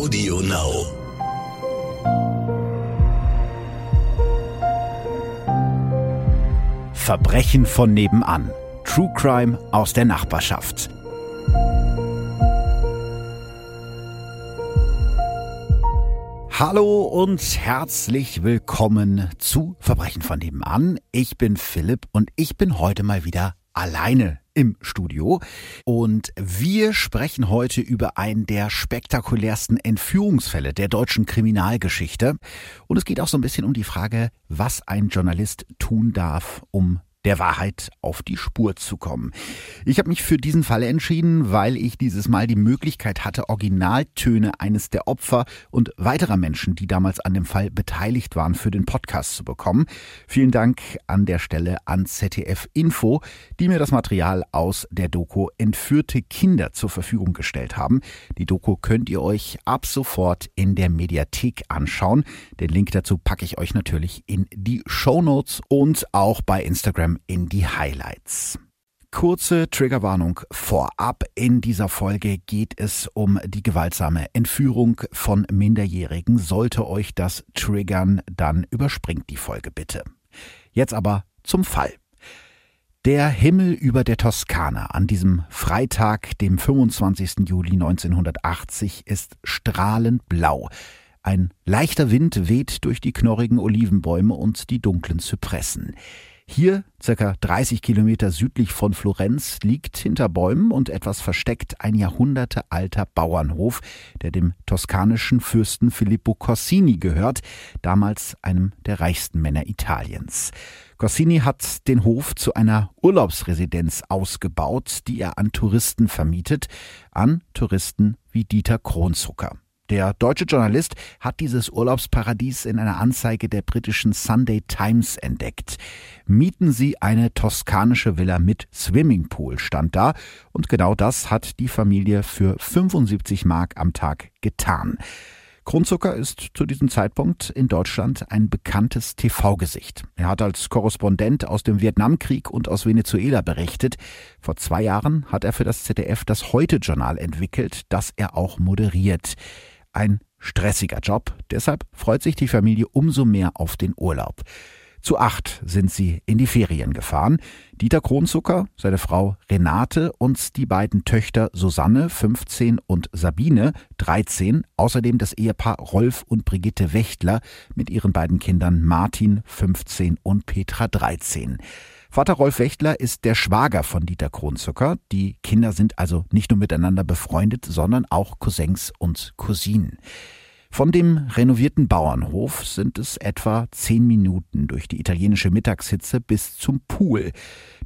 Audio Now. Verbrechen von nebenan. True Crime aus der Nachbarschaft. Hallo und herzlich willkommen zu Verbrechen von nebenan. Ich bin Philipp und ich bin heute mal wieder alleine im Studio. Und wir sprechen heute über einen der spektakulärsten Entführungsfälle der deutschen Kriminalgeschichte. Und es geht auch so ein bisschen um die Frage, was ein Journalist tun darf, um der Wahrheit auf die Spur zu kommen. Ich habe mich für diesen Fall entschieden, weil ich dieses Mal die Möglichkeit hatte, Originaltöne eines der Opfer und weiterer Menschen, die damals an dem Fall beteiligt waren, für den Podcast zu bekommen. Vielen Dank an der Stelle an ZDF Info, die mir das Material aus der Doku Entführte Kinder zur Verfügung gestellt haben. Die Doku könnt ihr euch ab sofort in der Mediathek anschauen. Den Link dazu packe ich euch natürlich in die Show Notes und auch bei Instagram Instagram in die Highlights. Kurze Triggerwarnung vorab. In dieser Folge geht es um die gewaltsame Entführung von Minderjährigen. Sollte euch das triggern, dann überspringt die Folge bitte. Jetzt aber zum Fall. Der Himmel über der Toskana an diesem Freitag, dem 25. Juli 1980, ist strahlend blau. Ein leichter Wind weht durch die knorrigen Olivenbäume und die dunklen Zypressen. Hier, circa 30 Kilometer südlich von Florenz, liegt hinter Bäumen und etwas versteckt ein jahrhundertealter Bauernhof, der dem toskanischen Fürsten Filippo Corsini gehört, damals einem der reichsten Männer Italiens. Corsini hat den Hof zu einer Urlaubsresidenz ausgebaut, die er an Touristen vermietet, an Touristen wie Dieter Kronzucker. Der deutsche Journalist hat dieses Urlaubsparadies in einer Anzeige der britischen Sunday Times entdeckt. Mieten Sie eine toskanische Villa mit Swimmingpool stand da und genau das hat die Familie für 75 Mark am Tag getan. Kronzucker ist zu diesem Zeitpunkt in Deutschland ein bekanntes TV-Gesicht. Er hat als Korrespondent aus dem Vietnamkrieg und aus Venezuela berichtet. Vor zwei Jahren hat er für das ZDF das Heute-Journal entwickelt, das er auch moderiert. Ein stressiger Job, deshalb freut sich die Familie umso mehr auf den Urlaub. Zu acht sind sie in die Ferien gefahren. Dieter Kronzucker, seine Frau Renate und die beiden Töchter Susanne, 15 und Sabine, 13, außerdem das Ehepaar Rolf und Brigitte Wächtler mit ihren beiden Kindern Martin, 15 und Petra, 13. Vater Rolf Wächtler ist der Schwager von Dieter Kronzucker. Die Kinder sind also nicht nur miteinander befreundet, sondern auch Cousins und Cousinen. Von dem renovierten Bauernhof sind es etwa zehn Minuten durch die italienische Mittagshitze bis zum Pool.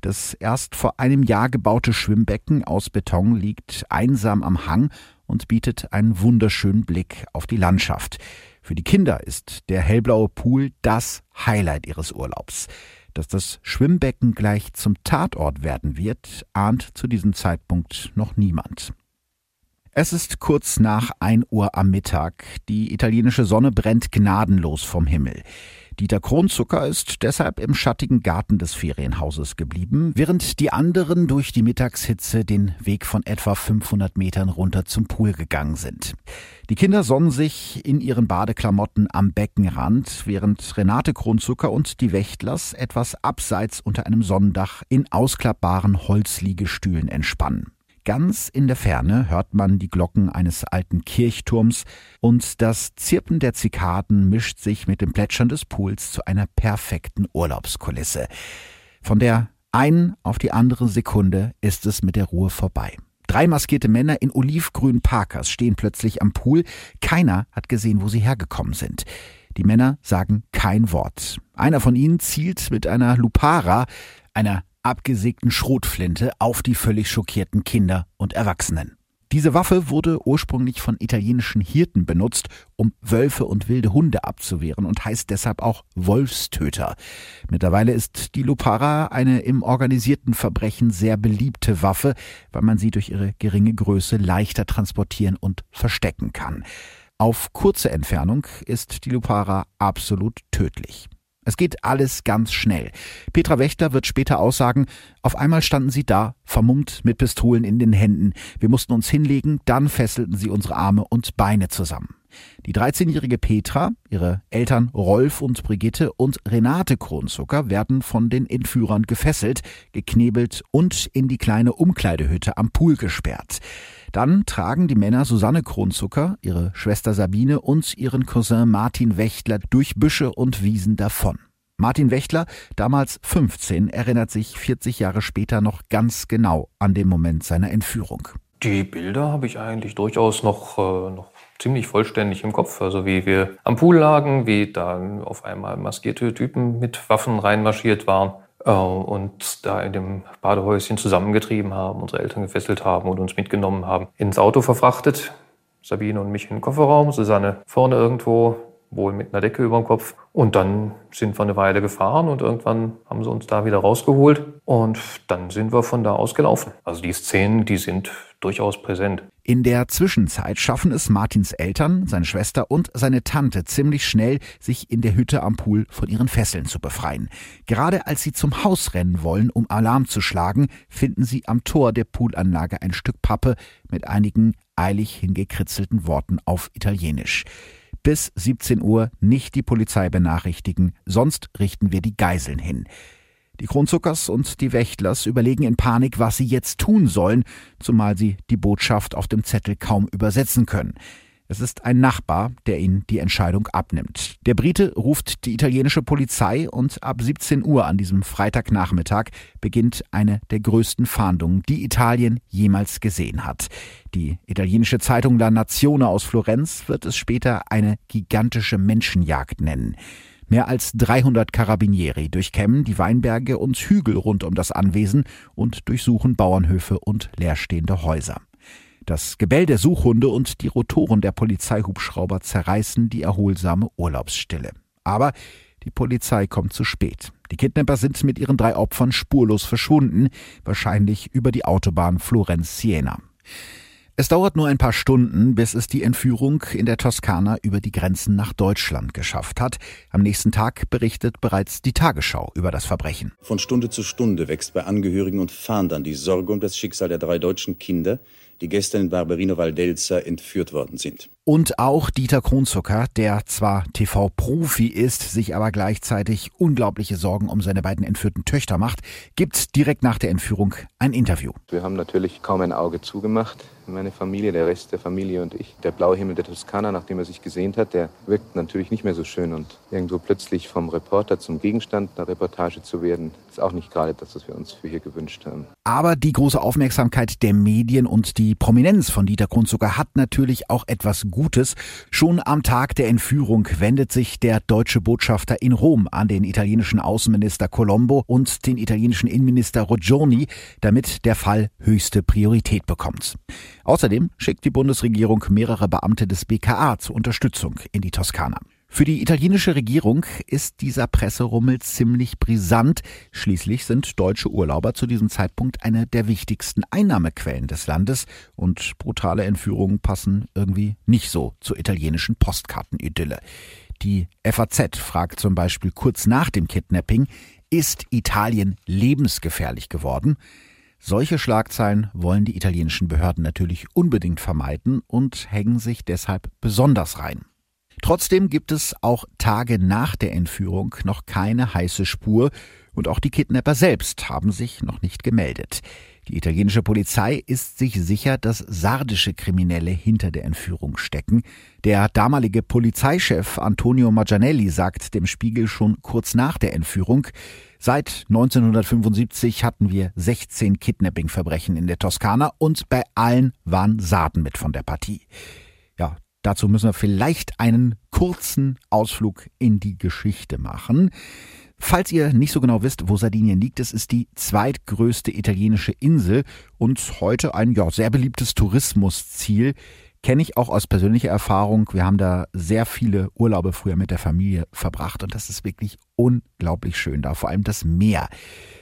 Das erst vor einem Jahr gebaute Schwimmbecken aus Beton liegt einsam am Hang und bietet einen wunderschönen Blick auf die Landschaft. Für die Kinder ist der hellblaue Pool das Highlight ihres Urlaubs. Dass das Schwimmbecken gleich zum Tatort werden wird, ahnt zu diesem Zeitpunkt noch niemand. Es ist kurz nach 1 Uhr am Mittag. Die italienische Sonne brennt gnadenlos vom Himmel. Dieter Kronzucker ist deshalb im schattigen Garten des Ferienhauses geblieben, während die anderen durch die Mittagshitze den Weg von etwa 500 Metern runter zum Pool gegangen sind. Die Kinder sonnen sich in ihren Badeklamotten am Beckenrand, während Renate Kronzucker und die Wächtlers etwas abseits unter einem Sonnendach in ausklappbaren Holzliegestühlen entspannen. Ganz in der Ferne hört man die Glocken eines alten Kirchturms und das Zirpen der Zikaden mischt sich mit dem Plätschern des Pools zu einer perfekten Urlaubskulisse. Von der einen auf die andere Sekunde ist es mit der Ruhe vorbei. Drei maskierte Männer in olivgrünen Parkers stehen plötzlich am Pool. Keiner hat gesehen, wo sie hergekommen sind. Die Männer sagen kein Wort. Einer von ihnen zielt mit einer Lupara, einer abgesägten Schrotflinte auf die völlig schockierten Kinder und Erwachsenen. Diese Waffe wurde ursprünglich von italienischen Hirten benutzt, um Wölfe und wilde Hunde abzuwehren und heißt deshalb auch Wolfstöter. Mittlerweile ist die Lupara eine im organisierten Verbrechen sehr beliebte Waffe, weil man sie durch ihre geringe Größe leichter transportieren und verstecken kann. Auf kurze Entfernung ist die Lupara absolut tödlich. Es geht alles ganz schnell. Petra Wächter wird später aussagen, auf einmal standen sie da, vermummt mit Pistolen in den Händen. Wir mussten uns hinlegen, dann fesselten sie unsere Arme und Beine zusammen. Die 13-jährige Petra, ihre Eltern Rolf und Brigitte und Renate Kronzucker werden von den Entführern gefesselt, geknebelt und in die kleine Umkleidehütte am Pool gesperrt. Dann tragen die Männer Susanne Kronzucker, ihre Schwester Sabine und ihren Cousin Martin Wächtler durch Büsche und Wiesen davon. Martin Wächtler, damals 15, erinnert sich 40 Jahre später noch ganz genau an den Moment seiner Entführung. Die Bilder habe ich eigentlich durchaus noch, äh, noch ziemlich vollständig im Kopf. Also wie wir am Pool lagen, wie da auf einmal maskierte Typen mit Waffen reinmarschiert waren und da in dem Badehäuschen zusammengetrieben haben, unsere Eltern gefesselt haben und uns mitgenommen haben, ins Auto verfrachtet. Sabine und mich in den Kofferraum, Susanne vorne irgendwo, wohl mit einer Decke über dem Kopf. Und dann sind wir eine Weile gefahren und irgendwann haben sie uns da wieder rausgeholt und dann sind wir von da aus gelaufen. Also die Szenen, die sind durchaus präsent. In der Zwischenzeit schaffen es Martins Eltern, seine Schwester und seine Tante ziemlich schnell, sich in der Hütte am Pool von ihren Fesseln zu befreien. Gerade als sie zum Haus rennen wollen, um Alarm zu schlagen, finden sie am Tor der Poolanlage ein Stück Pappe mit einigen eilig hingekritzelten Worten auf Italienisch. Bis 17 Uhr nicht die Polizei benachrichtigen, sonst richten wir die Geiseln hin. Die Kronzuckers und die Wächtlers überlegen in Panik, was sie jetzt tun sollen, zumal sie die Botschaft auf dem Zettel kaum übersetzen können. Es ist ein Nachbar, der ihnen die Entscheidung abnimmt. Der Brite ruft die italienische Polizei und ab 17 Uhr an diesem Freitagnachmittag beginnt eine der größten Fahndungen, die Italien jemals gesehen hat. Die italienische Zeitung La Nazione aus Florenz wird es später eine gigantische Menschenjagd nennen. Mehr als 300 Carabinieri durchkämmen die Weinberge und Hügel rund um das Anwesen und durchsuchen Bauernhöfe und leerstehende Häuser. Das Gebell der Suchhunde und die Rotoren der Polizeihubschrauber zerreißen die erholsame Urlaubsstille. Aber die Polizei kommt zu spät. Die Kidnapper sind mit ihren drei Opfern spurlos verschwunden, wahrscheinlich über die Autobahn Florenz-Siena. Es dauert nur ein paar Stunden, bis es die Entführung in der Toskana über die Grenzen nach Deutschland geschafft hat. Am nächsten Tag berichtet bereits die Tagesschau über das Verbrechen. Von Stunde zu Stunde wächst bei Angehörigen und Fahndern die Sorge um das Schicksal der drei deutschen Kinder, die gestern in Barberino Valdelsa entführt worden sind. Und auch Dieter Kronzucker, der zwar TV-Profi ist, sich aber gleichzeitig unglaubliche Sorgen um seine beiden entführten Töchter macht, gibt direkt nach der Entführung ein Interview. Wir haben natürlich kaum ein Auge zugemacht. Meine Familie, der Rest der Familie und ich. Der blaue Himmel der Toskana, nachdem er sich gesehnt hat, der wirkt natürlich nicht mehr so schön. Und irgendwo plötzlich vom Reporter zum Gegenstand der Reportage zu werden, ist auch nicht gerade das, was wir uns für hier gewünscht haben. Aber die große Aufmerksamkeit der Medien und die Prominenz von Dieter Kronzucker hat natürlich auch etwas Gutes. Schon am Tag der Entführung wendet sich der deutsche Botschafter in Rom an den italienischen Außenminister Colombo und den italienischen Innenminister Roggioni, damit der Fall höchste Priorität bekommt. Außerdem schickt die Bundesregierung mehrere Beamte des BKA zur Unterstützung in die Toskana. Für die italienische Regierung ist dieser Presserummel ziemlich brisant. Schließlich sind deutsche Urlauber zu diesem Zeitpunkt eine der wichtigsten Einnahmequellen des Landes und brutale Entführungen passen irgendwie nicht so zur italienischen Postkartenidylle. Die FAZ fragt zum Beispiel kurz nach dem Kidnapping, ist Italien lebensgefährlich geworden? Solche Schlagzeilen wollen die italienischen Behörden natürlich unbedingt vermeiden und hängen sich deshalb besonders rein. Trotzdem gibt es auch Tage nach der Entführung noch keine heiße Spur und auch die Kidnapper selbst haben sich noch nicht gemeldet. Die italienische Polizei ist sich sicher, dass sardische Kriminelle hinter der Entführung stecken. Der damalige Polizeichef Antonio Maggianelli sagt dem Spiegel schon kurz nach der Entführung, seit 1975 hatten wir 16 Kidnapping-Verbrechen in der Toskana und bei allen waren Sarden mit von der Partie. Ja, Dazu müssen wir vielleicht einen kurzen Ausflug in die Geschichte machen. Falls ihr nicht so genau wisst, wo Sardinien liegt, es ist die zweitgrößte italienische Insel und heute ein ja, sehr beliebtes Tourismusziel kenne ich auch aus persönlicher Erfahrung. Wir haben da sehr viele Urlaube früher mit der Familie verbracht und das ist wirklich unglaublich schön da, vor allem das Meer.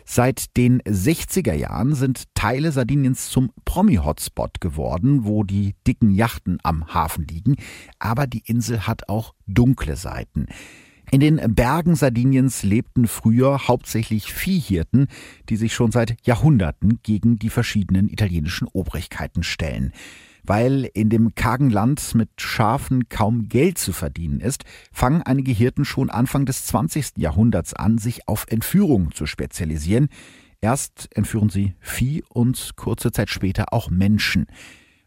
Seit den 60er Jahren sind Teile Sardiniens zum Promi-Hotspot geworden, wo die dicken Yachten am Hafen liegen, aber die Insel hat auch dunkle Seiten. In den Bergen Sardiniens lebten früher hauptsächlich Viehhirten, die sich schon seit Jahrhunderten gegen die verschiedenen italienischen Obrigkeiten stellen. Weil in dem kargen Land mit Schafen kaum Geld zu verdienen ist, fangen einige Hirten schon Anfang des 20. Jahrhunderts an, sich auf Entführung zu spezialisieren. Erst entführen sie Vieh und kurze Zeit später auch Menschen.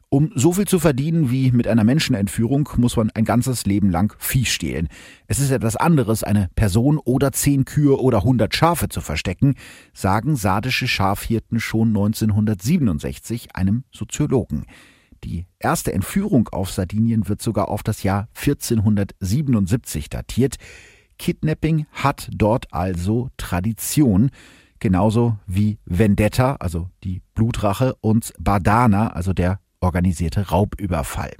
Um so viel zu verdienen wie mit einer Menschenentführung, muss man ein ganzes Leben lang Vieh stehlen. Es ist etwas anderes, eine Person oder zehn Kühe oder hundert Schafe zu verstecken, sagen sardische Schafhirten schon 1967 einem Soziologen. Die erste Entführung auf Sardinien wird sogar auf das Jahr 1477 datiert. Kidnapping hat dort also Tradition, genauso wie Vendetta, also die Blutrache, und Badana, also der organisierte Raubüberfall.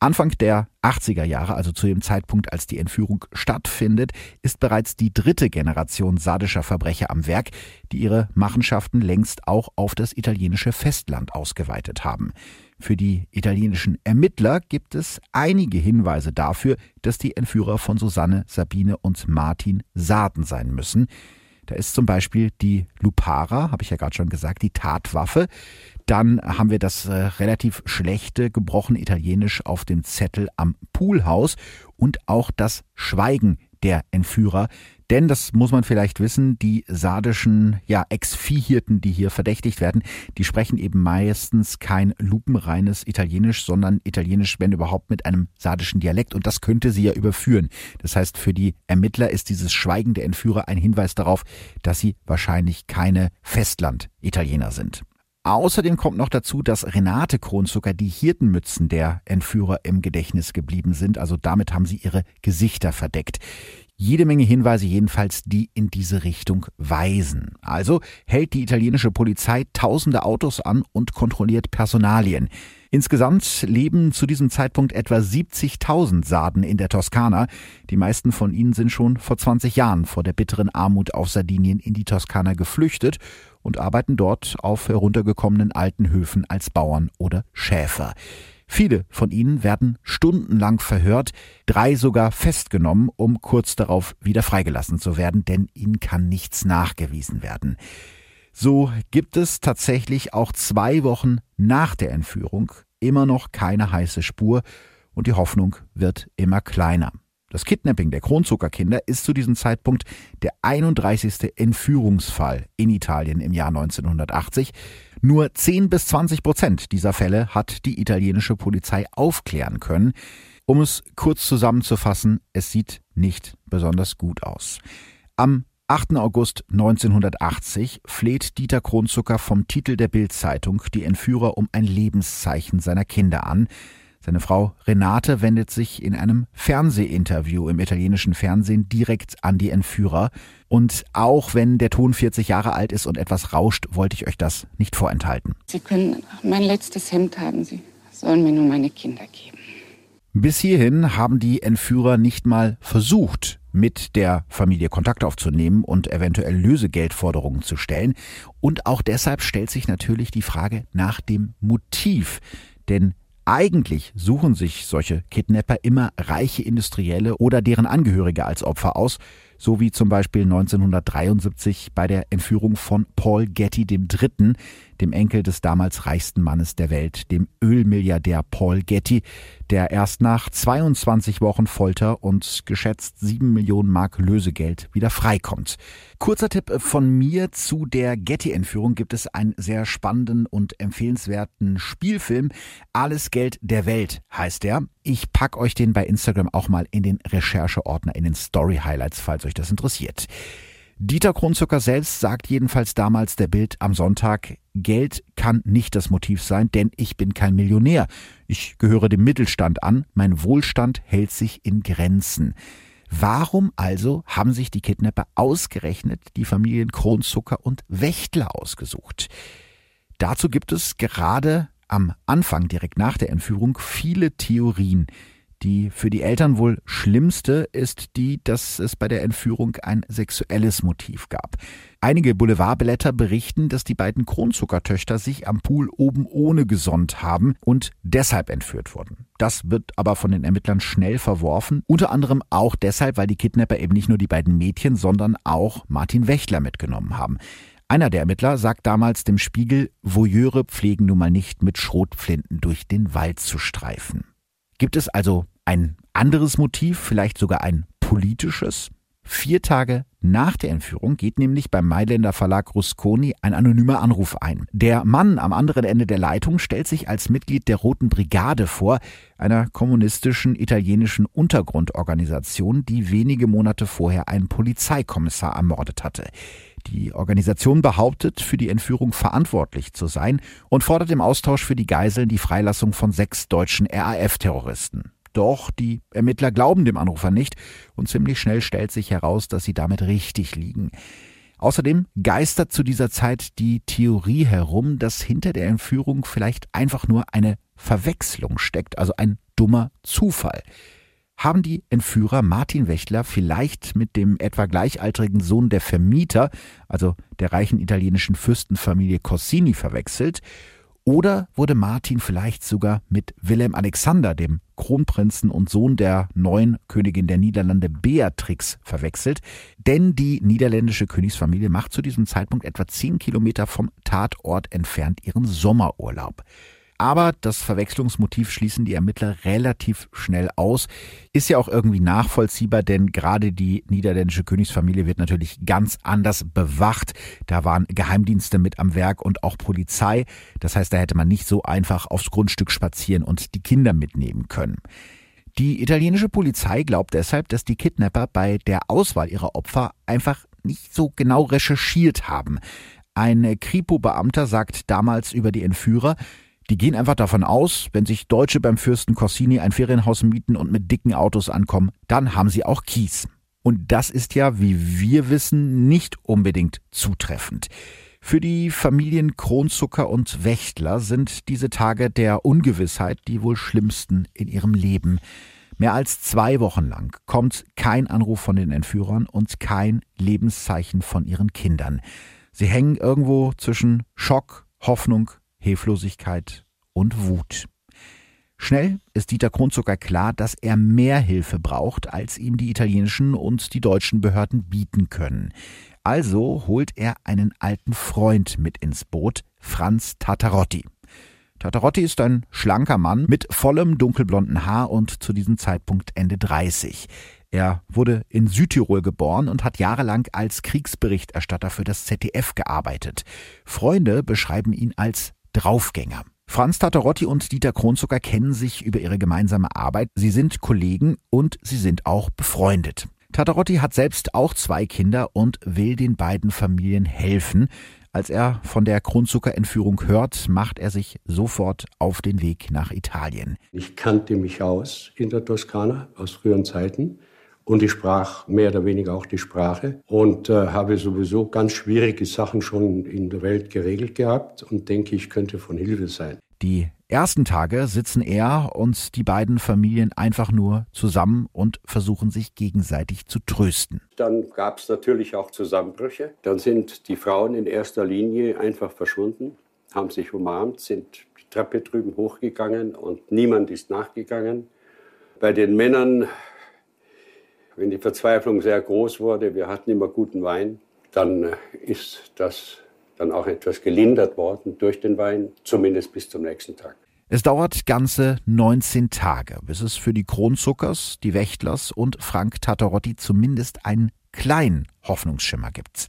Anfang der 80er Jahre, also zu dem Zeitpunkt, als die Entführung stattfindet, ist bereits die dritte Generation sardischer Verbrecher am Werk, die ihre Machenschaften längst auch auf das italienische Festland ausgeweitet haben. Für die italienischen Ermittler gibt es einige Hinweise dafür, dass die Entführer von Susanne, Sabine und Martin Saaten sein müssen. Da ist zum Beispiel die Lupara, habe ich ja gerade schon gesagt, die Tatwaffe. Dann haben wir das äh, relativ schlechte, gebrochene Italienisch auf dem Zettel am Poolhaus und auch das Schweigen der Entführer. Denn, das muss man vielleicht wissen, die sardischen ja, Ex-Viehhirten, die hier verdächtigt werden, die sprechen eben meistens kein lupenreines Italienisch, sondern Italienisch, wenn überhaupt, mit einem sardischen Dialekt. Und das könnte sie ja überführen. Das heißt, für die Ermittler ist dieses Schweigen der Entführer ein Hinweis darauf, dass sie wahrscheinlich keine Festland-Italiener sind. Außerdem kommt noch dazu, dass Renate Kronzucker die Hirtenmützen der Entführer im Gedächtnis geblieben sind. Also damit haben sie ihre Gesichter verdeckt. Jede Menge Hinweise jedenfalls, die in diese Richtung weisen. Also hält die italienische Polizei tausende Autos an und kontrolliert Personalien. Insgesamt leben zu diesem Zeitpunkt etwa 70.000 Sarden in der Toskana. Die meisten von ihnen sind schon vor 20 Jahren vor der bitteren Armut auf Sardinien in die Toskana geflüchtet und arbeiten dort auf heruntergekommenen alten Höfen als Bauern oder Schäfer. Viele von ihnen werden stundenlang verhört, drei sogar festgenommen, um kurz darauf wieder freigelassen zu werden, denn ihnen kann nichts nachgewiesen werden. So gibt es tatsächlich auch zwei Wochen nach der Entführung immer noch keine heiße Spur und die Hoffnung wird immer kleiner. Das Kidnapping der Kronzuckerkinder ist zu diesem Zeitpunkt der 31. Entführungsfall in Italien im Jahr 1980. Nur 10 bis 20 Prozent dieser Fälle hat die italienische Polizei aufklären können. Um es kurz zusammenzufassen, es sieht nicht besonders gut aus. Am 8. August 1980 fleht Dieter Kronzucker vom Titel der Bildzeitung die Entführer um ein Lebenszeichen seiner Kinder an. Seine Frau Renate wendet sich in einem Fernsehinterview im italienischen Fernsehen direkt an die Entführer. Und auch wenn der Ton 40 Jahre alt ist und etwas rauscht, wollte ich euch das nicht vorenthalten. Sie können mein letztes Hemd haben. Sie sollen mir nur meine Kinder geben. Bis hierhin haben die Entführer nicht mal versucht, mit der Familie Kontakt aufzunehmen und eventuell Lösegeldforderungen zu stellen. Und auch deshalb stellt sich natürlich die Frage nach dem Motiv. Denn eigentlich suchen sich solche Kidnapper immer reiche Industrielle oder deren Angehörige als Opfer aus, so wie zum Beispiel 1973 bei der Entführung von Paul Getty III., dem Enkel des damals reichsten Mannes der Welt, dem Ölmilliardär Paul Getty, der erst nach 22 Wochen Folter und geschätzt 7 Millionen Mark Lösegeld wieder freikommt. Kurzer Tipp von mir zu der Getty-Entführung gibt es einen sehr spannenden und empfehlenswerten Spielfilm. Alles Geld der Welt heißt er. Ich pack euch den bei Instagram auch mal in den Rechercheordner, in den Story Highlights, falls euch das interessiert. Dieter Kronzucker selbst sagt jedenfalls damals der Bild am Sonntag, Geld kann nicht das Motiv sein, denn ich bin kein Millionär. Ich gehöre dem Mittelstand an, mein Wohlstand hält sich in Grenzen. Warum also haben sich die Kidnapper ausgerechnet die Familien Kronzucker und Wächtler ausgesucht? Dazu gibt es gerade am Anfang, direkt nach der Entführung, viele Theorien. Die für die Eltern wohl schlimmste ist die, dass es bei der Entführung ein sexuelles Motiv gab. Einige Boulevardblätter berichten, dass die beiden Kronzuckertöchter sich am Pool oben ohne gesonnt haben und deshalb entführt wurden. Das wird aber von den Ermittlern schnell verworfen, unter anderem auch deshalb, weil die Kidnapper eben nicht nur die beiden Mädchen, sondern auch Martin Wächtler mitgenommen haben. Einer der Ermittler sagt damals dem Spiegel, Voyeure pflegen nun mal nicht mit Schrotflinten durch den Wald zu streifen. Gibt es also ein anderes Motiv, vielleicht sogar ein politisches? Vier Tage nach der Entführung geht nämlich beim Mailänder Verlag Rusconi ein anonymer Anruf ein. Der Mann am anderen Ende der Leitung stellt sich als Mitglied der Roten Brigade vor, einer kommunistischen italienischen Untergrundorganisation, die wenige Monate vorher einen Polizeikommissar ermordet hatte. Die Organisation behauptet, für die Entführung verantwortlich zu sein und fordert im Austausch für die Geiseln die Freilassung von sechs deutschen RAF-Terroristen. Doch die Ermittler glauben dem Anrufer nicht und ziemlich schnell stellt sich heraus, dass sie damit richtig liegen. Außerdem geistert zu dieser Zeit die Theorie herum, dass hinter der Entführung vielleicht einfach nur eine Verwechslung steckt, also ein dummer Zufall. Haben die Entführer Martin Wächtler vielleicht mit dem etwa gleichaltrigen Sohn der Vermieter, also der reichen italienischen Fürstenfamilie Corsini, verwechselt oder wurde Martin vielleicht sogar mit Willem Alexander, dem Kronprinzen und Sohn der neuen Königin der Niederlande Beatrix, verwechselt? Denn die niederländische Königsfamilie macht zu diesem Zeitpunkt etwa zehn Kilometer vom Tatort entfernt ihren Sommerurlaub. Aber das Verwechslungsmotiv schließen die Ermittler relativ schnell aus. Ist ja auch irgendwie nachvollziehbar, denn gerade die niederländische Königsfamilie wird natürlich ganz anders bewacht. Da waren Geheimdienste mit am Werk und auch Polizei. Das heißt, da hätte man nicht so einfach aufs Grundstück spazieren und die Kinder mitnehmen können. Die italienische Polizei glaubt deshalb, dass die Kidnapper bei der Auswahl ihrer Opfer einfach nicht so genau recherchiert haben. Ein Kripo-Beamter sagt damals über die Entführer, die gehen einfach davon aus, wenn sich Deutsche beim Fürsten Corsini ein Ferienhaus mieten und mit dicken Autos ankommen, dann haben sie auch Kies. Und das ist ja, wie wir wissen, nicht unbedingt zutreffend. Für die Familien Kronzucker und Wächtler sind diese Tage der Ungewissheit die wohl schlimmsten in ihrem Leben. Mehr als zwei Wochen lang kommt kein Anruf von den Entführern und kein Lebenszeichen von ihren Kindern. Sie hängen irgendwo zwischen Schock, Hoffnung, Hilflosigkeit und Wut. Schnell ist Dieter Kronzucker klar, dass er mehr Hilfe braucht, als ihm die italienischen und die deutschen Behörden bieten können. Also holt er einen alten Freund mit ins Boot, Franz Tatarotti. Tatarotti ist ein schlanker Mann mit vollem dunkelblonden Haar und zu diesem Zeitpunkt Ende 30. Er wurde in Südtirol geboren und hat jahrelang als Kriegsberichterstatter für das ZDF gearbeitet. Freunde beschreiben ihn als Draufgänger. Franz Tatarotti und Dieter Kronzucker kennen sich über ihre gemeinsame Arbeit. Sie sind Kollegen und sie sind auch befreundet. Tatarotti hat selbst auch zwei Kinder und will den beiden Familien helfen. Als er von der Kronzuckerentführung hört, macht er sich sofort auf den Weg nach Italien. Ich kannte mich aus in der Toskana aus früheren Zeiten und ich sprach mehr oder weniger auch die Sprache und äh, habe sowieso ganz schwierige Sachen schon in der Welt geregelt gehabt und denke, ich könnte von Hilfe sein. Die ersten Tage sitzen er und die beiden Familien einfach nur zusammen und versuchen sich gegenseitig zu trösten. Dann gab es natürlich auch Zusammenbrüche. Dann sind die Frauen in erster Linie einfach verschwunden, haben sich umarmt, sind die Treppe drüben hochgegangen und niemand ist nachgegangen. Bei den Männern wenn die Verzweiflung sehr groß wurde, wir hatten immer guten Wein, dann äh, ist das dann auch etwas gelindert worden durch den Wein, zumindest bis zum nächsten Tag. Es dauert ganze 19 Tage, bis es für die Kronzuckers, die Wächtlers und Frank Tatarotti zumindest einen kleinen Hoffnungsschimmer gibt.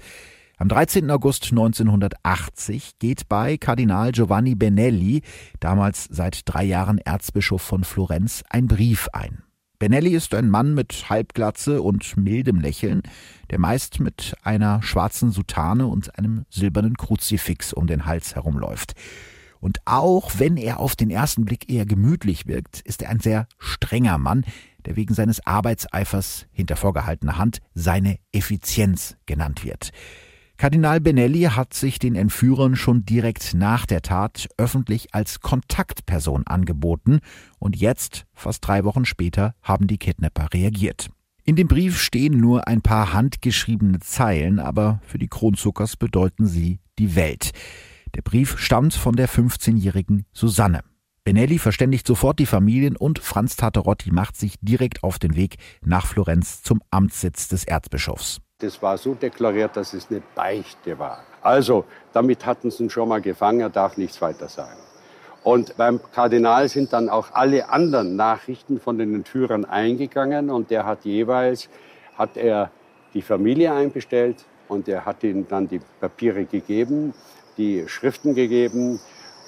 Am 13. August 1980 geht bei Kardinal Giovanni Benelli, damals seit drei Jahren Erzbischof von Florenz, ein Brief ein. Benelli ist ein Mann mit Halbglatze und mildem Lächeln, der meist mit einer schwarzen Soutane und einem silbernen Kruzifix um den Hals herumläuft. Und auch wenn er auf den ersten Blick eher gemütlich wirkt, ist er ein sehr strenger Mann, der wegen seines Arbeitseifers hinter vorgehaltener Hand seine Effizienz genannt wird. Kardinal Benelli hat sich den Entführern schon direkt nach der Tat öffentlich als Kontaktperson angeboten und jetzt, fast drei Wochen später, haben die Kidnapper reagiert. In dem Brief stehen nur ein paar handgeschriebene Zeilen, aber für die Kronzuckers bedeuten sie die Welt. Der Brief stammt von der 15-jährigen Susanne. Benelli verständigt sofort die Familien und Franz Taterotti macht sich direkt auf den Weg nach Florenz zum Amtssitz des Erzbischofs. Das war so deklariert, dass es eine Beichte war. Also, damit hatten sie ihn schon mal gefangen, er darf nichts weiter sagen. Und beim Kardinal sind dann auch alle anderen Nachrichten von den Entführern eingegangen und der hat jeweils, hat er die Familie einbestellt und er hat ihnen dann die Papiere gegeben, die Schriften gegeben,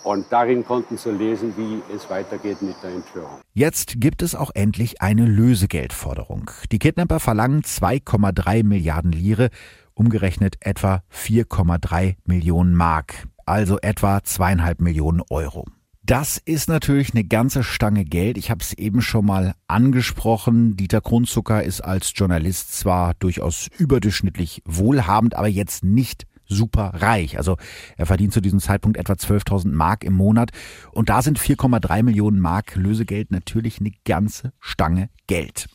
und darin konnten sie lesen, wie es weitergeht mit der Entführung. Jetzt gibt es auch endlich eine Lösegeldforderung. Die Kidnapper verlangen 2,3 Milliarden Lire, umgerechnet etwa 4,3 Millionen Mark, also etwa zweieinhalb Millionen Euro. Das ist natürlich eine ganze Stange Geld. Ich habe es eben schon mal angesprochen. Dieter Kronzucker ist als Journalist zwar durchaus überdurchschnittlich wohlhabend, aber jetzt nicht super reich. Also er verdient zu diesem Zeitpunkt etwa 12.000 Mark im Monat. Und da sind 4,3 Millionen Mark Lösegeld natürlich eine ganze Stange Geld.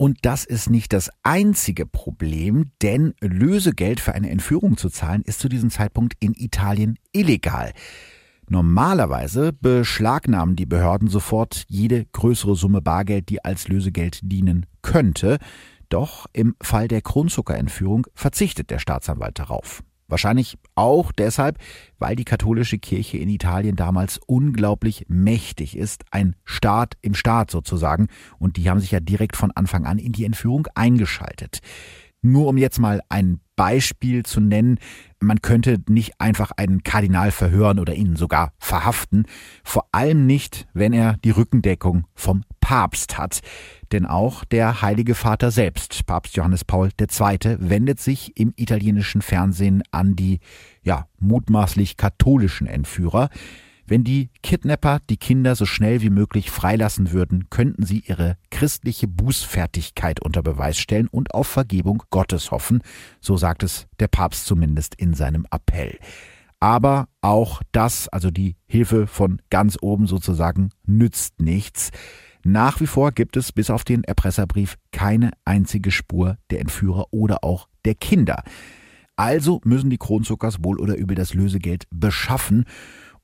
Und das ist nicht das einzige Problem, denn Lösegeld für eine Entführung zu zahlen ist zu diesem Zeitpunkt in Italien illegal. Normalerweise beschlagnahmen die Behörden sofort jede größere Summe Bargeld, die als Lösegeld dienen könnte. Doch im Fall der Kronzuckerentführung verzichtet der Staatsanwalt darauf. Wahrscheinlich auch deshalb, weil die katholische Kirche in Italien damals unglaublich mächtig ist, ein Staat im Staat sozusagen, und die haben sich ja direkt von Anfang an in die Entführung eingeschaltet. Nur um jetzt mal ein Beispiel zu nennen, man könnte nicht einfach einen Kardinal verhören oder ihn sogar verhaften, vor allem nicht, wenn er die Rückendeckung vom Papst hat. Denn auch der Heilige Vater selbst, Papst Johannes Paul II., wendet sich im italienischen Fernsehen an die ja, mutmaßlich katholischen Entführer. Wenn die Kidnapper die Kinder so schnell wie möglich freilassen würden, könnten sie ihre christliche Bußfertigkeit unter Beweis stellen und auf Vergebung Gottes hoffen, so sagt es der Papst zumindest in seinem Appell. Aber auch das, also die Hilfe von ganz oben sozusagen, nützt nichts. Nach wie vor gibt es bis auf den Erpresserbrief keine einzige Spur der Entführer oder auch der Kinder. Also müssen die Kronzuckers wohl oder übel das Lösegeld beschaffen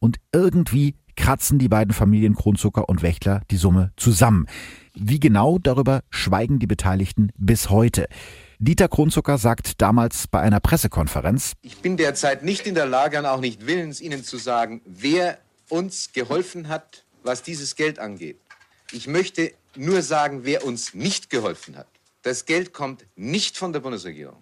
und irgendwie kratzen die beiden Familien Kronzucker und Wächtler die Summe zusammen. Wie genau, darüber schweigen die Beteiligten bis heute. Dieter Kronzucker sagt damals bei einer Pressekonferenz, Ich bin derzeit nicht in der Lage und auch nicht willens, Ihnen zu sagen, wer uns geholfen hat, was dieses Geld angeht. Ich möchte nur sagen, wer uns nicht geholfen hat. Das Geld kommt nicht von der Bundesregierung.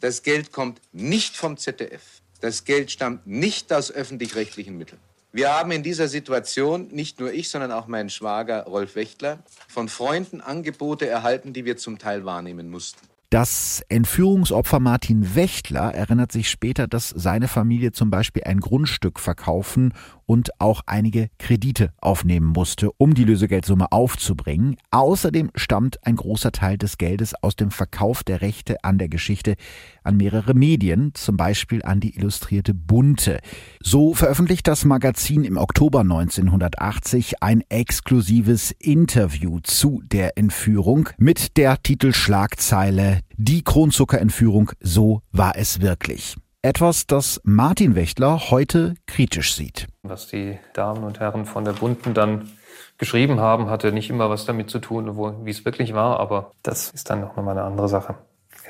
Das Geld kommt nicht vom ZDF. Das Geld stammt nicht aus öffentlich-rechtlichen Mitteln. Wir haben in dieser Situation, nicht nur ich, sondern auch mein Schwager Rolf Wächtler, von Freunden Angebote erhalten, die wir zum Teil wahrnehmen mussten. Das Entführungsopfer Martin Wächtler erinnert sich später, dass seine Familie zum Beispiel ein Grundstück verkaufen und auch einige Kredite aufnehmen musste, um die Lösegeldsumme aufzubringen. Außerdem stammt ein großer Teil des Geldes aus dem Verkauf der Rechte an der Geschichte an mehrere Medien, zum Beispiel an die Illustrierte Bunte. So veröffentlicht das Magazin im Oktober 1980 ein exklusives Interview zu der Entführung mit der Titelschlagzeile Die Kronzuckerentführung, so war es wirklich. Etwas, das Martin Wächtler heute kritisch sieht. Was die Damen und Herren von der Bunten dann geschrieben haben, hatte nicht immer was damit zu tun, wo, wie es wirklich war, aber das ist dann noch mal eine andere Sache.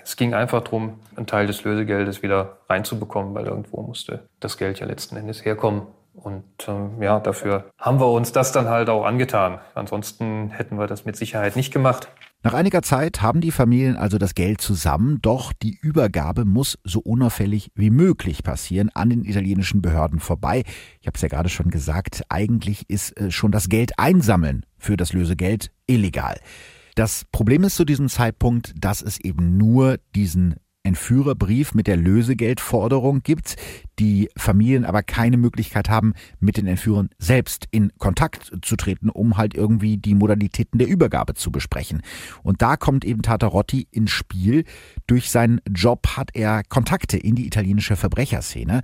Es ging einfach darum, einen Teil des Lösegeldes wieder reinzubekommen, weil irgendwo musste das Geld ja letzten Endes herkommen. Und ähm, ja, dafür haben wir uns das dann halt auch angetan. Ansonsten hätten wir das mit Sicherheit nicht gemacht. Nach einiger Zeit haben die Familien also das Geld zusammen, doch die Übergabe muss so unauffällig wie möglich passieren an den italienischen Behörden vorbei. Ich habe es ja gerade schon gesagt, eigentlich ist äh, schon das Geld einsammeln für das Lösegeld illegal. Das Problem ist zu diesem Zeitpunkt, dass es eben nur diesen Entführerbrief mit der Lösegeldforderung gibt, die Familien aber keine Möglichkeit haben, mit den Entführern selbst in Kontakt zu treten, um halt irgendwie die Modalitäten der Übergabe zu besprechen. Und da kommt eben Tatarotti ins Spiel. Durch seinen Job hat er Kontakte in die italienische Verbrecherszene.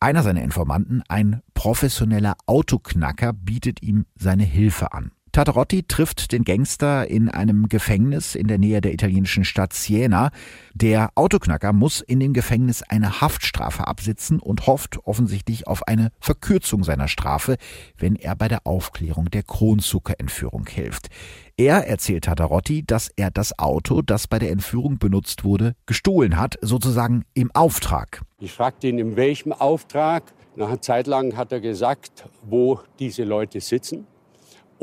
Einer seiner Informanten, ein professioneller Autoknacker, bietet ihm seine Hilfe an. Tatarotti trifft den Gangster in einem Gefängnis in der Nähe der italienischen Stadt Siena. Der Autoknacker muss in dem Gefängnis eine Haftstrafe absitzen und hofft offensichtlich auf eine Verkürzung seiner Strafe, wenn er bei der Aufklärung der Kronzuckerentführung hilft. Er erzählt Tatarotti, dass er das Auto, das bei der Entführung benutzt wurde, gestohlen hat, sozusagen im Auftrag. Ich fragte ihn, in welchem Auftrag. Nach einer Zeit lang hat er gesagt, wo diese Leute sitzen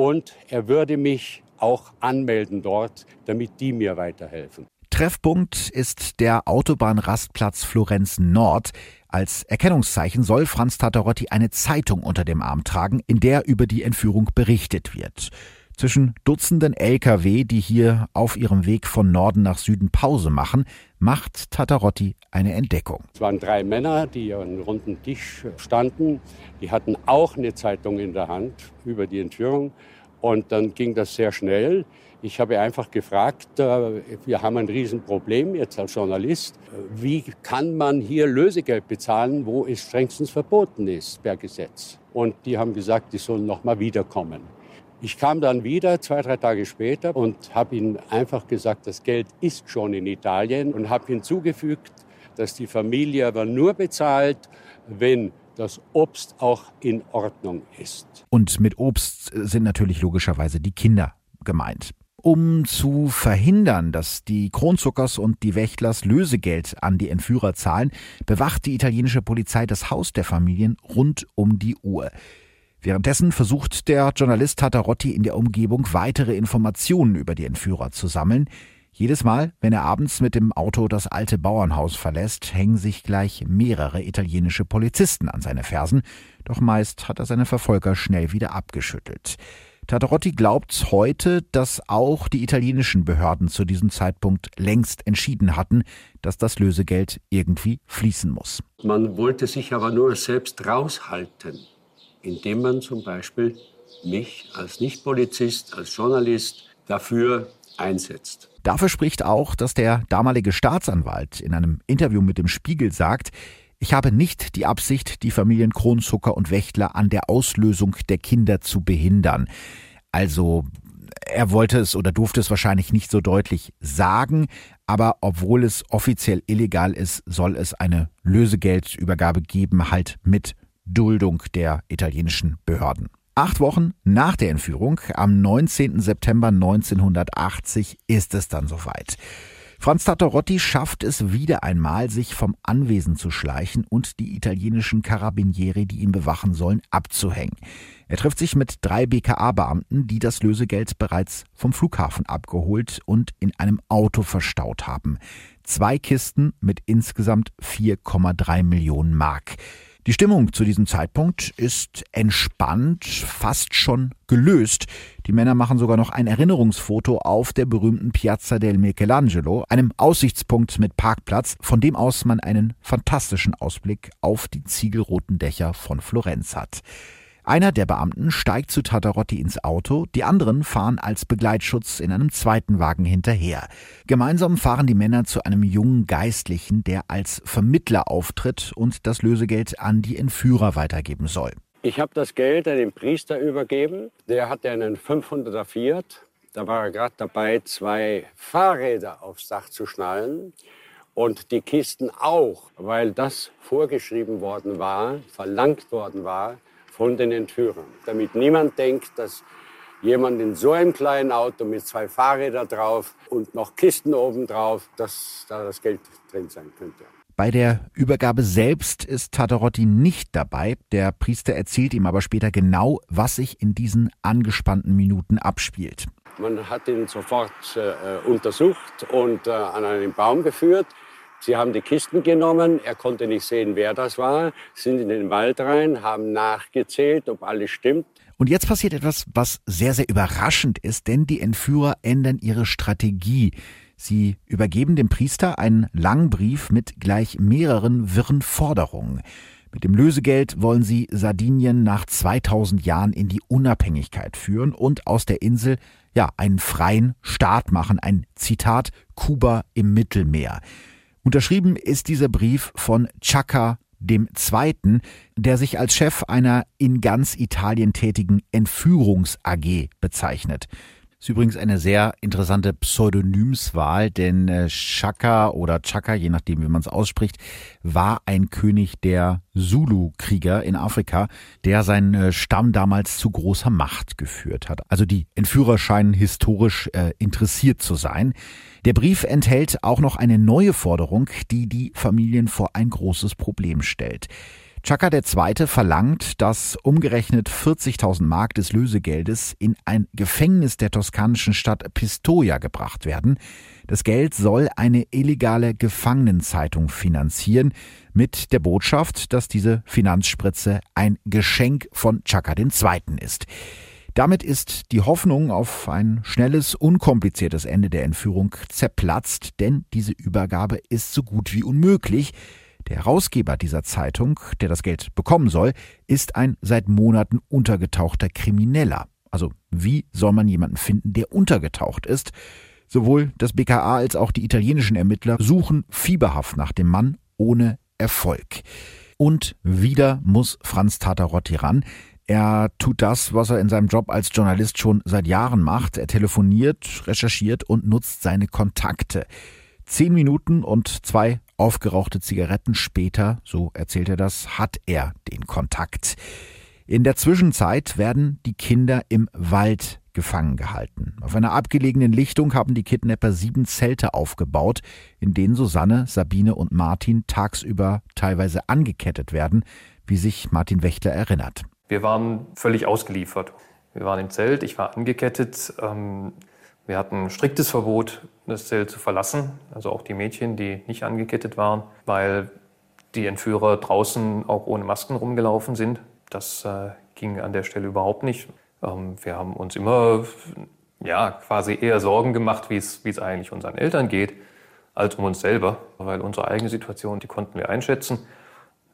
und er würde mich auch anmelden dort, damit die mir weiterhelfen. Treffpunkt ist der Autobahnrastplatz Florenz Nord. Als Erkennungszeichen soll Franz Tatarotti eine Zeitung unter dem Arm tragen, in der über die Entführung berichtet wird. Zwischen Dutzenden Lkw, die hier auf ihrem Weg von Norden nach Süden Pause machen, macht Tatarotti eine Entdeckung. Es waren drei Männer, die an einem runden Tisch standen. Die hatten auch eine Zeitung in der Hand über die Entführung. Und dann ging das sehr schnell. Ich habe einfach gefragt, äh, wir haben ein Riesenproblem jetzt als Journalist. Wie kann man hier Lösegeld bezahlen, wo es strengstens verboten ist per Gesetz? Und die haben gesagt, die sollen noch mal wiederkommen. Ich kam dann wieder zwei, drei Tage später und habe ihnen einfach gesagt, das Geld ist schon in Italien und habe hinzugefügt, dass die Familie aber nur bezahlt, wenn das Obst auch in Ordnung ist. Und mit Obst sind natürlich logischerweise die Kinder gemeint. Um zu verhindern, dass die Kronzuckers und die Wächtlers Lösegeld an die Entführer zahlen, bewacht die italienische Polizei das Haus der Familien rund um die Uhr. Währenddessen versucht der Journalist Tatarotti in der Umgebung weitere Informationen über die Entführer zu sammeln. Jedes Mal, wenn er abends mit dem Auto das alte Bauernhaus verlässt, hängen sich gleich mehrere italienische Polizisten an seine Fersen, doch meist hat er seine Verfolger schnell wieder abgeschüttelt. Tatarotti glaubt heute, dass auch die italienischen Behörden zu diesem Zeitpunkt längst entschieden hatten, dass das Lösegeld irgendwie fließen muss. Man wollte sich aber nur selbst raushalten indem man zum Beispiel mich als Nichtpolizist, als Journalist dafür einsetzt. Dafür spricht auch, dass der damalige Staatsanwalt in einem Interview mit dem Spiegel sagt, ich habe nicht die Absicht, die Familien Kronzucker und Wächtler an der Auslösung der Kinder zu behindern. Also er wollte es oder durfte es wahrscheinlich nicht so deutlich sagen, aber obwohl es offiziell illegal ist, soll es eine Lösegeldübergabe geben, halt mit Duldung der italienischen Behörden. Acht Wochen nach der Entführung, am 19. September 1980, ist es dann soweit. Franz Tatarotti schafft es wieder einmal, sich vom Anwesen zu schleichen und die italienischen Carabinieri, die ihn bewachen sollen, abzuhängen. Er trifft sich mit drei BKA-Beamten, die das Lösegeld bereits vom Flughafen abgeholt und in einem Auto verstaut haben. Zwei Kisten mit insgesamt 4,3 Millionen Mark. Die Stimmung zu diesem Zeitpunkt ist entspannt, fast schon gelöst. Die Männer machen sogar noch ein Erinnerungsfoto auf der berühmten Piazza del Michelangelo, einem Aussichtspunkt mit Parkplatz, von dem aus man einen fantastischen Ausblick auf die ziegelroten Dächer von Florenz hat. Einer der Beamten steigt zu Tatarotti ins Auto, die anderen fahren als Begleitschutz in einem zweiten Wagen hinterher. Gemeinsam fahren die Männer zu einem jungen Geistlichen, der als Vermittler auftritt und das Lösegeld an die Entführer weitergeben soll. Ich habe das Geld an den Priester übergeben. Der hatte einen 500er Fiat. Da war er gerade dabei, zwei Fahrräder aufs Dach zu schnallen und die Kisten auch, weil das vorgeschrieben worden war, verlangt worden war von den Entführern, damit niemand denkt, dass jemand in so einem kleinen Auto mit zwei Fahrrädern drauf und noch Kisten oben drauf, dass da das Geld drin sein könnte. Bei der Übergabe selbst ist Tatarotti nicht dabei. Der Priester erzählt ihm aber später genau, was sich in diesen angespannten Minuten abspielt. Man hat ihn sofort äh, untersucht und äh, an einen Baum geführt. Sie haben die Kisten genommen, er konnte nicht sehen, wer das war, sind in den Wald rein, haben nachgezählt, ob alles stimmt. Und jetzt passiert etwas, was sehr, sehr überraschend ist, denn die Entführer ändern ihre Strategie. Sie übergeben dem Priester einen langen Brief mit gleich mehreren wirren Forderungen. Mit dem Lösegeld wollen sie Sardinien nach 2000 Jahren in die Unabhängigkeit führen und aus der Insel ja einen freien Staat machen, ein Zitat Kuba im Mittelmeer. Unterschrieben ist dieser Brief von Chaka dem Zweiten, der sich als Chef einer in ganz Italien tätigen Entführungs AG bezeichnet. Ist übrigens eine sehr interessante Pseudonymswahl, denn äh, Chaka oder Chaka, je nachdem wie man es ausspricht, war ein König der Zulu-Krieger in Afrika, der seinen äh, Stamm damals zu großer Macht geführt hat. Also die Entführer scheinen historisch äh, interessiert zu sein. Der Brief enthält auch noch eine neue Forderung, die die Familien vor ein großes Problem stellt. Chaka II. verlangt, dass umgerechnet 40.000 Mark des Lösegeldes in ein Gefängnis der toskanischen Stadt Pistoia gebracht werden. Das Geld soll eine illegale Gefangenenzeitung finanzieren, mit der Botschaft, dass diese Finanzspritze ein Geschenk von Chaka II. ist. Damit ist die Hoffnung auf ein schnelles, unkompliziertes Ende der Entführung zerplatzt, denn diese Übergabe ist so gut wie unmöglich. Der Herausgeber dieser Zeitung, der das Geld bekommen soll, ist ein seit Monaten untergetauchter Krimineller. Also wie soll man jemanden finden, der untergetaucht ist? Sowohl das BKA als auch die italienischen Ermittler suchen fieberhaft nach dem Mann ohne Erfolg. Und wieder muss Franz Tatarotti ran. Er tut das, was er in seinem Job als Journalist schon seit Jahren macht. Er telefoniert, recherchiert und nutzt seine Kontakte. Zehn Minuten und zwei aufgerauchte Zigaretten später, so erzählt er das, hat er den Kontakt. In der Zwischenzeit werden die Kinder im Wald gefangen gehalten. Auf einer abgelegenen Lichtung haben die Kidnapper sieben Zelte aufgebaut, in denen Susanne, Sabine und Martin tagsüber teilweise angekettet werden, wie sich Martin Wächter erinnert. Wir waren völlig ausgeliefert. Wir waren im Zelt, ich war angekettet. Ähm, wir hatten ein striktes Verbot, das Zelt zu verlassen, also auch die Mädchen, die nicht angekettet waren, weil die Entführer draußen auch ohne Masken rumgelaufen sind. Das äh, ging an der Stelle überhaupt nicht. Ähm, wir haben uns immer ja, quasi eher Sorgen gemacht, wie es eigentlich unseren Eltern geht, als um uns selber, weil unsere eigene Situation, die konnten wir einschätzen.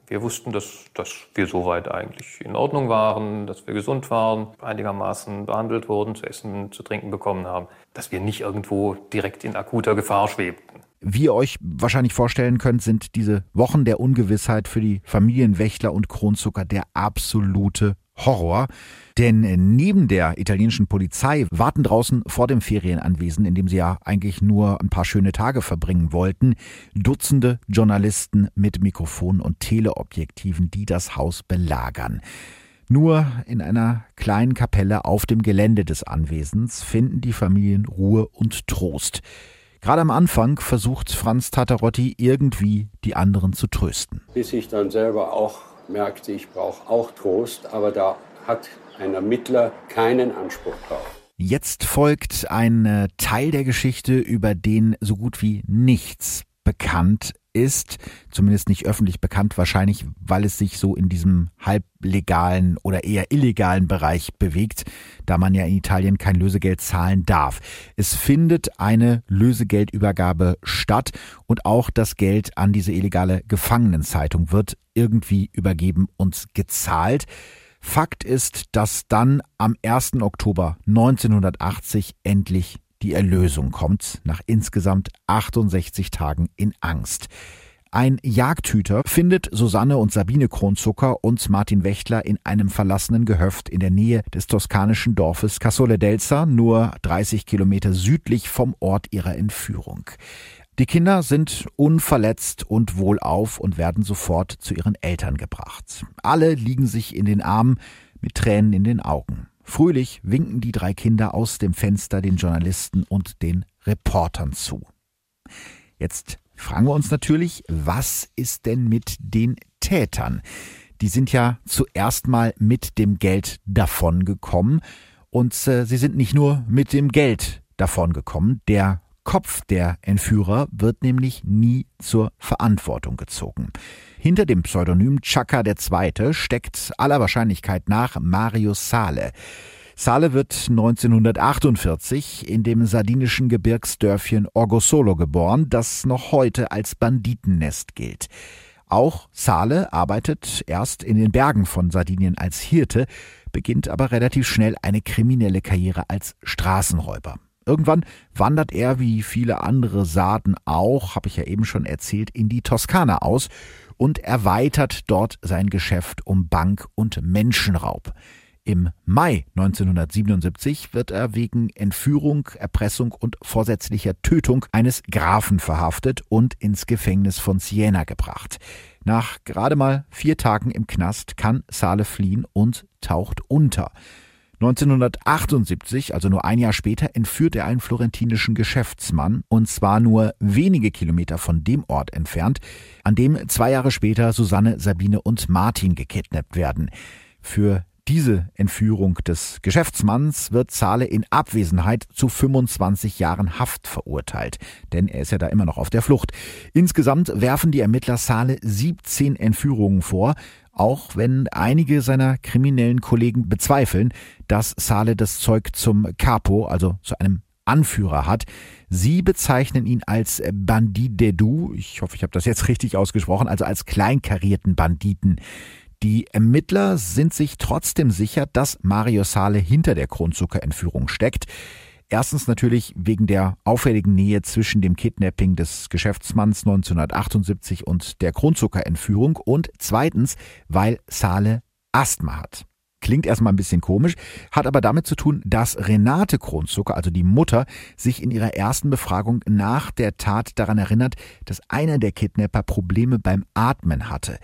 Wir wussten, dass, dass wir soweit eigentlich in Ordnung waren, dass wir gesund waren, einigermaßen behandelt wurden, zu essen, zu trinken bekommen haben, dass wir nicht irgendwo direkt in akuter Gefahr schwebten. Wie ihr euch wahrscheinlich vorstellen könnt, sind diese Wochen der Ungewissheit für die Familien Wächler und Kronzucker der absolute Horror. Denn neben der italienischen Polizei warten draußen vor dem Ferienanwesen, in dem sie ja eigentlich nur ein paar schöne Tage verbringen wollten, Dutzende Journalisten mit Mikrofon und Teleobjektiven, die das Haus belagern. Nur in einer kleinen Kapelle auf dem Gelände des Anwesens finden die Familien Ruhe und Trost. Gerade am Anfang versucht Franz Tatarotti irgendwie die anderen zu trösten. Bis ich dann selber auch merkte, ich brauche auch Trost, aber da hat ein Ermittler keinen Anspruch drauf. Jetzt folgt ein äh, Teil der Geschichte, über den so gut wie nichts bekannt ist, zumindest nicht öffentlich bekannt, wahrscheinlich weil es sich so in diesem halblegalen oder eher illegalen Bereich bewegt, da man ja in Italien kein Lösegeld zahlen darf. Es findet eine Lösegeldübergabe statt und auch das Geld an diese illegale Gefangenenzeitung wird irgendwie übergeben und gezahlt. Fakt ist, dass dann am 1. Oktober 1980 endlich die Erlösung kommt, nach insgesamt 68 Tagen in Angst. Ein Jagdhüter findet Susanne und Sabine Kronzucker und Martin Wächtler in einem verlassenen Gehöft in der Nähe des toskanischen Dorfes Casole d'Elsa, nur 30 Kilometer südlich vom Ort ihrer Entführung. Die Kinder sind unverletzt und wohlauf und werden sofort zu ihren Eltern gebracht. Alle liegen sich in den Armen mit Tränen in den Augen. Fröhlich winken die drei Kinder aus dem Fenster den Journalisten und den Reportern zu. Jetzt fragen wir uns natürlich, was ist denn mit den Tätern? Die sind ja zuerst mal mit dem Geld davongekommen und äh, sie sind nicht nur mit dem Geld davongekommen. Der Kopf der Entführer wird nämlich nie zur Verantwortung gezogen. Hinter dem Pseudonym Chaka II. steckt aller Wahrscheinlichkeit nach Marius Sale. Sale wird 1948 in dem sardinischen Gebirgsdörfchen Orgosolo geboren, das noch heute als Banditennest gilt. Auch Sale arbeitet erst in den Bergen von Sardinien als Hirte, beginnt aber relativ schnell eine kriminelle Karriere als Straßenräuber. Irgendwann wandert er, wie viele andere Saaten auch, habe ich ja eben schon erzählt, in die Toskana aus und erweitert dort sein Geschäft um Bank- und Menschenraub. Im Mai 1977 wird er wegen Entführung, Erpressung und vorsätzlicher Tötung eines Grafen verhaftet und ins Gefängnis von Siena gebracht. Nach gerade mal vier Tagen im Knast kann Sale fliehen und taucht unter. 1978, also nur ein Jahr später, entführt er einen florentinischen Geschäftsmann, und zwar nur wenige Kilometer von dem Ort entfernt, an dem zwei Jahre später Susanne, Sabine und Martin gekidnappt werden. Für diese Entführung des Geschäftsmanns wird Zahle in Abwesenheit zu 25 Jahren Haft verurteilt, denn er ist ja da immer noch auf der Flucht. Insgesamt werfen die Ermittler Zahle 17 Entführungen vor, auch wenn einige seiner kriminellen Kollegen bezweifeln, dass Sale das Zeug zum Capo, also zu einem Anführer hat. Sie bezeichnen ihn als Bandit de Du, ich hoffe, ich habe das jetzt richtig ausgesprochen, also als kleinkarierten Banditen. Die Ermittler sind sich trotzdem sicher, dass Mario Sale hinter der Kronzuckerentführung steckt. Erstens natürlich wegen der auffälligen Nähe zwischen dem Kidnapping des Geschäftsmanns 1978 und der Kronzuckerentführung und zweitens, weil Sale Asthma hat. Klingt erstmal ein bisschen komisch, hat aber damit zu tun, dass Renate Kronzucker, also die Mutter, sich in ihrer ersten Befragung nach der Tat daran erinnert, dass einer der Kidnapper Probleme beim Atmen hatte.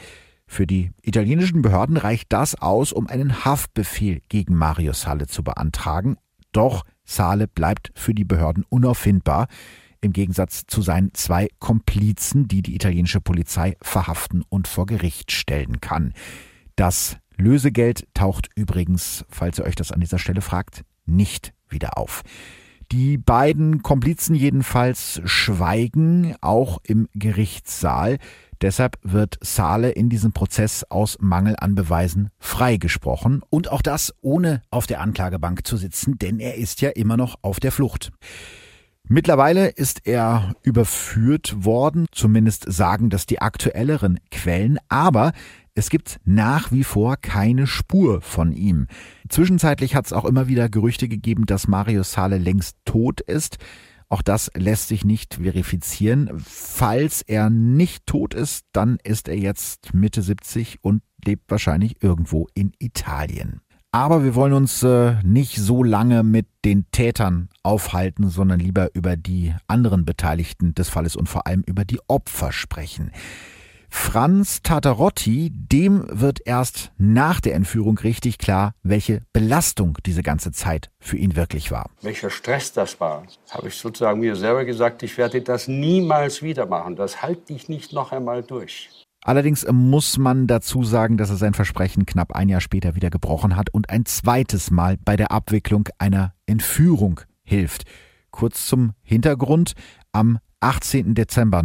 Für die italienischen Behörden reicht das aus, um einen Haftbefehl gegen Mario Sale zu beantragen. Doch Sale bleibt für die Behörden unauffindbar, im Gegensatz zu seinen zwei Komplizen, die die italienische Polizei verhaften und vor Gericht stellen kann. Das Lösegeld taucht übrigens, falls ihr euch das an dieser Stelle fragt, nicht wieder auf. Die beiden Komplizen jedenfalls schweigen, auch im Gerichtssaal. Deshalb wird Sale in diesem Prozess aus Mangel an Beweisen freigesprochen und auch das ohne auf der Anklagebank zu sitzen, denn er ist ja immer noch auf der Flucht. Mittlerweile ist er überführt worden, zumindest sagen das die aktuelleren Quellen, aber es gibt nach wie vor keine Spur von ihm. Zwischenzeitlich hat es auch immer wieder Gerüchte gegeben, dass Mario Sale längst tot ist. Auch das lässt sich nicht verifizieren. Falls er nicht tot ist, dann ist er jetzt Mitte 70 und lebt wahrscheinlich irgendwo in Italien. Aber wir wollen uns äh, nicht so lange mit den Tätern aufhalten, sondern lieber über die anderen Beteiligten des Falles und vor allem über die Opfer sprechen. Franz Tatarotti, dem wird erst nach der Entführung richtig klar, welche Belastung diese ganze Zeit für ihn wirklich war. Welcher Stress das war, habe ich sozusagen mir selber gesagt, ich werde das niemals wieder machen. Das halte ich nicht noch einmal durch. Allerdings muss man dazu sagen, dass er sein Versprechen knapp ein Jahr später wieder gebrochen hat und ein zweites Mal bei der Abwicklung einer Entführung hilft. Kurz zum Hintergrund. Am 18. Dezember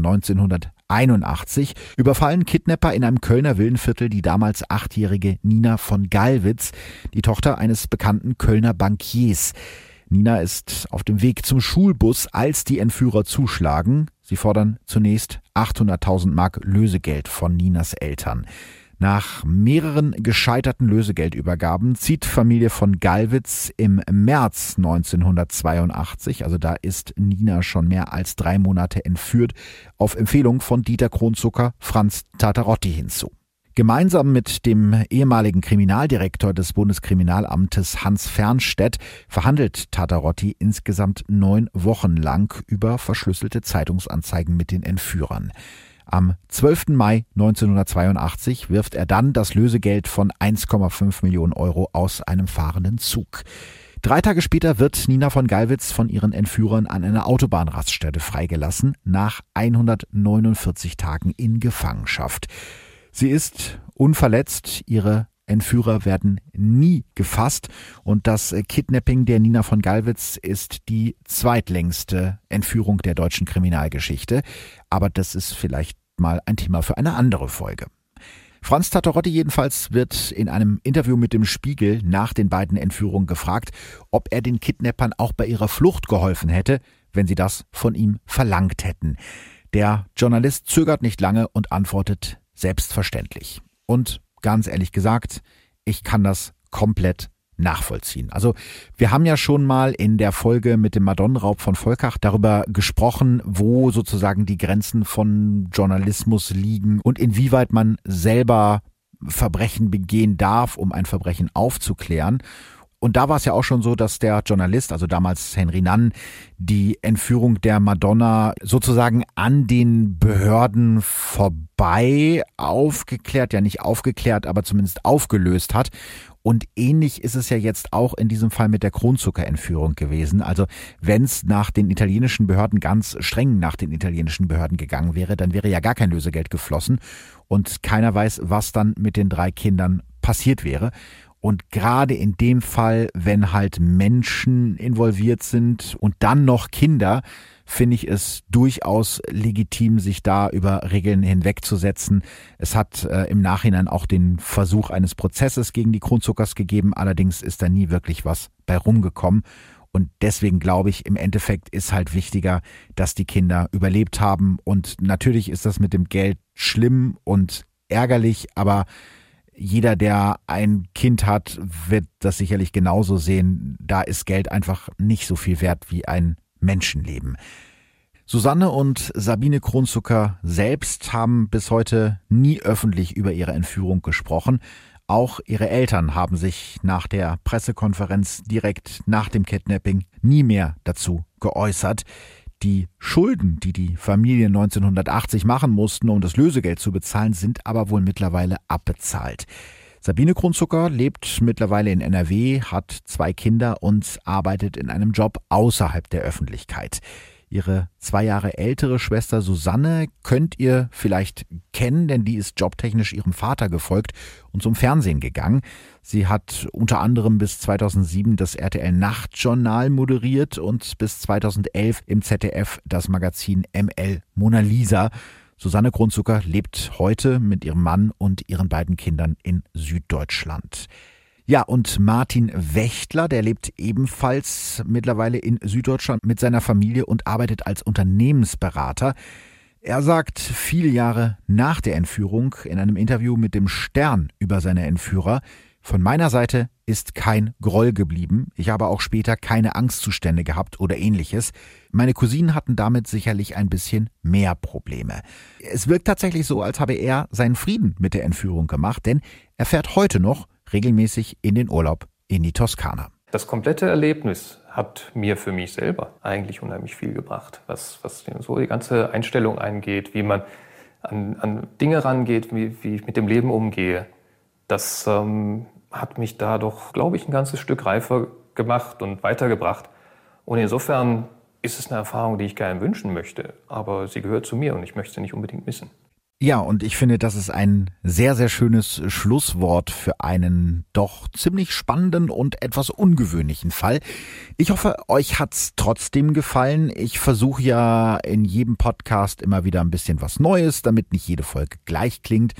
1981 überfallen Kidnapper in einem Kölner Villenviertel die damals achtjährige Nina von Gallwitz, die Tochter eines bekannten Kölner Bankiers. Nina ist auf dem Weg zum Schulbus, als die Entführer zuschlagen. Sie fordern zunächst 800.000 Mark Lösegeld von Ninas Eltern. Nach mehreren gescheiterten Lösegeldübergaben zieht Familie von Gallwitz im März 1982, also da ist Nina schon mehr als drei Monate entführt, auf Empfehlung von Dieter Kronzucker Franz Tatarotti hinzu. Gemeinsam mit dem ehemaligen Kriminaldirektor des Bundeskriminalamtes Hans Fernstedt verhandelt Tatarotti insgesamt neun Wochen lang über verschlüsselte Zeitungsanzeigen mit den Entführern. Am 12. Mai 1982 wirft er dann das Lösegeld von 1,5 Millionen Euro aus einem fahrenden Zug. Drei Tage später wird Nina von Gallwitz von ihren Entführern an einer Autobahnraststätte freigelassen, nach 149 Tagen in Gefangenschaft. Sie ist unverletzt, ihre Entführer werden nie gefasst und das Kidnapping der Nina von Gallwitz ist die zweitlängste Entführung der deutschen Kriminalgeschichte. Aber das ist vielleicht mal ein Thema für eine andere Folge. Franz Tatorotti jedenfalls wird in einem Interview mit dem Spiegel nach den beiden Entführungen gefragt, ob er den Kidnappern auch bei ihrer Flucht geholfen hätte, wenn sie das von ihm verlangt hätten. Der Journalist zögert nicht lange und antwortet selbstverständlich. Und ganz ehrlich gesagt, ich kann das komplett nachvollziehen. Also wir haben ja schon mal in der Folge mit dem Madonnenraub von Volkach darüber gesprochen, wo sozusagen die Grenzen von Journalismus liegen und inwieweit man selber Verbrechen begehen darf, um ein Verbrechen aufzuklären. Und da war es ja auch schon so, dass der Journalist, also damals Henry Nunn, die Entführung der Madonna sozusagen an den Behörden vorbei aufgeklärt, ja nicht aufgeklärt, aber zumindest aufgelöst hat. Und ähnlich ist es ja jetzt auch in diesem Fall mit der Kronzuckerentführung gewesen. Also wenn es nach den italienischen Behörden ganz streng nach den italienischen Behörden gegangen wäre, dann wäre ja gar kein Lösegeld geflossen und keiner weiß, was dann mit den drei Kindern passiert wäre. Und gerade in dem Fall, wenn halt Menschen involviert sind und dann noch Kinder, finde ich es durchaus legitim, sich da über Regeln hinwegzusetzen. Es hat äh, im Nachhinein auch den Versuch eines Prozesses gegen die Kronzuckers gegeben, allerdings ist da nie wirklich was bei rumgekommen. Und deswegen glaube ich, im Endeffekt ist halt wichtiger, dass die Kinder überlebt haben. Und natürlich ist das mit dem Geld schlimm und ärgerlich, aber jeder, der ein Kind hat, wird das sicherlich genauso sehen. Da ist Geld einfach nicht so viel wert wie ein Menschenleben. Susanne und Sabine Kronzucker selbst haben bis heute nie öffentlich über ihre Entführung gesprochen. Auch ihre Eltern haben sich nach der Pressekonferenz direkt nach dem Kidnapping nie mehr dazu geäußert. Die Schulden, die die Familie 1980 machen mussten, um das Lösegeld zu bezahlen, sind aber wohl mittlerweile abbezahlt. Sabine Kronzucker lebt mittlerweile in NRW, hat zwei Kinder und arbeitet in einem Job außerhalb der Öffentlichkeit. Ihre zwei Jahre ältere Schwester Susanne könnt ihr vielleicht kennen, denn die ist jobtechnisch ihrem Vater gefolgt und zum Fernsehen gegangen. Sie hat unter anderem bis 2007 das RTL Nachtjournal moderiert und bis 2011 im ZDF das Magazin ML Mona Lisa. Susanne Grundzucker lebt heute mit ihrem Mann und ihren beiden Kindern in Süddeutschland. Ja, und Martin Wächtler, der lebt ebenfalls mittlerweile in Süddeutschland mit seiner Familie und arbeitet als Unternehmensberater. Er sagt viele Jahre nach der Entführung in einem Interview mit dem Stern über seine Entführer, von meiner Seite ist kein Groll geblieben. Ich habe auch später keine Angstzustände gehabt oder ähnliches. Meine Cousinen hatten damit sicherlich ein bisschen mehr Probleme. Es wirkt tatsächlich so, als habe er seinen Frieden mit der Entführung gemacht, denn er fährt heute noch regelmäßig in den Urlaub in die Toskana. Das komplette Erlebnis hat mir für mich selber eigentlich unheimlich viel gebracht, was, was so die ganze Einstellung eingeht, wie man an, an Dinge rangeht, wie, wie ich mit dem Leben umgehe. Das ähm, hat mich da doch, glaube ich, ein ganzes Stück reifer gemacht und weitergebracht. Und insofern ist es eine Erfahrung, die ich gerne wünschen möchte, aber sie gehört zu mir und ich möchte sie nicht unbedingt missen. Ja, und ich finde, das ist ein sehr, sehr schönes Schlusswort für einen doch ziemlich spannenden und etwas ungewöhnlichen Fall. Ich hoffe, euch hat's trotzdem gefallen. Ich versuche ja in jedem Podcast immer wieder ein bisschen was Neues, damit nicht jede Folge gleich klingt.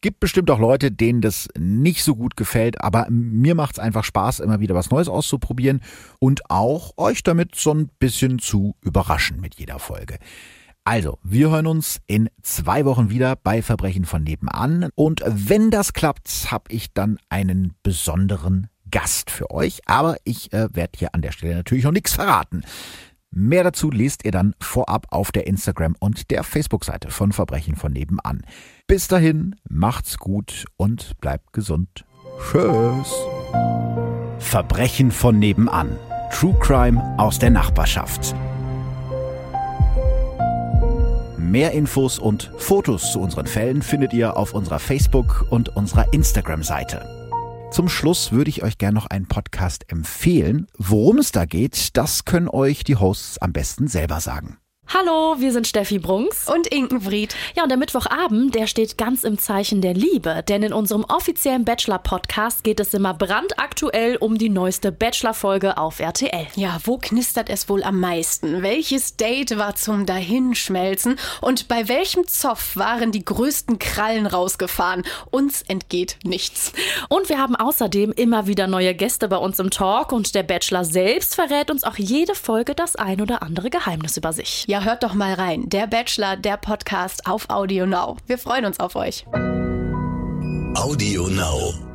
Gibt bestimmt auch Leute, denen das nicht so gut gefällt, aber mir macht's einfach Spaß, immer wieder was Neues auszuprobieren und auch euch damit so ein bisschen zu überraschen mit jeder Folge. Also, wir hören uns in zwei Wochen wieder bei Verbrechen von nebenan. Und wenn das klappt, habe ich dann einen besonderen Gast für euch. Aber ich äh, werde hier an der Stelle natürlich noch nichts verraten. Mehr dazu lest ihr dann vorab auf der Instagram- und der Facebook-Seite von Verbrechen von nebenan. Bis dahin, macht's gut und bleibt gesund. Tschüss. Verbrechen von nebenan. True Crime aus der Nachbarschaft. Mehr Infos und Fotos zu unseren Fällen findet ihr auf unserer Facebook- und unserer Instagram-Seite. Zum Schluss würde ich euch gerne noch einen Podcast empfehlen. Worum es da geht, das können euch die Hosts am besten selber sagen. Hallo, wir sind Steffi Brunks und Inkenfried. Ja, und der Mittwochabend, der steht ganz im Zeichen der Liebe, denn in unserem offiziellen Bachelor-Podcast geht es immer brandaktuell um die neueste Bachelor-Folge auf RTL. Ja, wo knistert es wohl am meisten? Welches Date war zum Dahinschmelzen? Und bei welchem Zoff waren die größten Krallen rausgefahren? Uns entgeht nichts. Und wir haben außerdem immer wieder neue Gäste bei uns im Talk und der Bachelor selbst verrät uns auch jede Folge das ein oder andere Geheimnis über sich. Hört doch mal rein. Der Bachelor, der Podcast auf Audio Now. Wir freuen uns auf euch. Audio Now.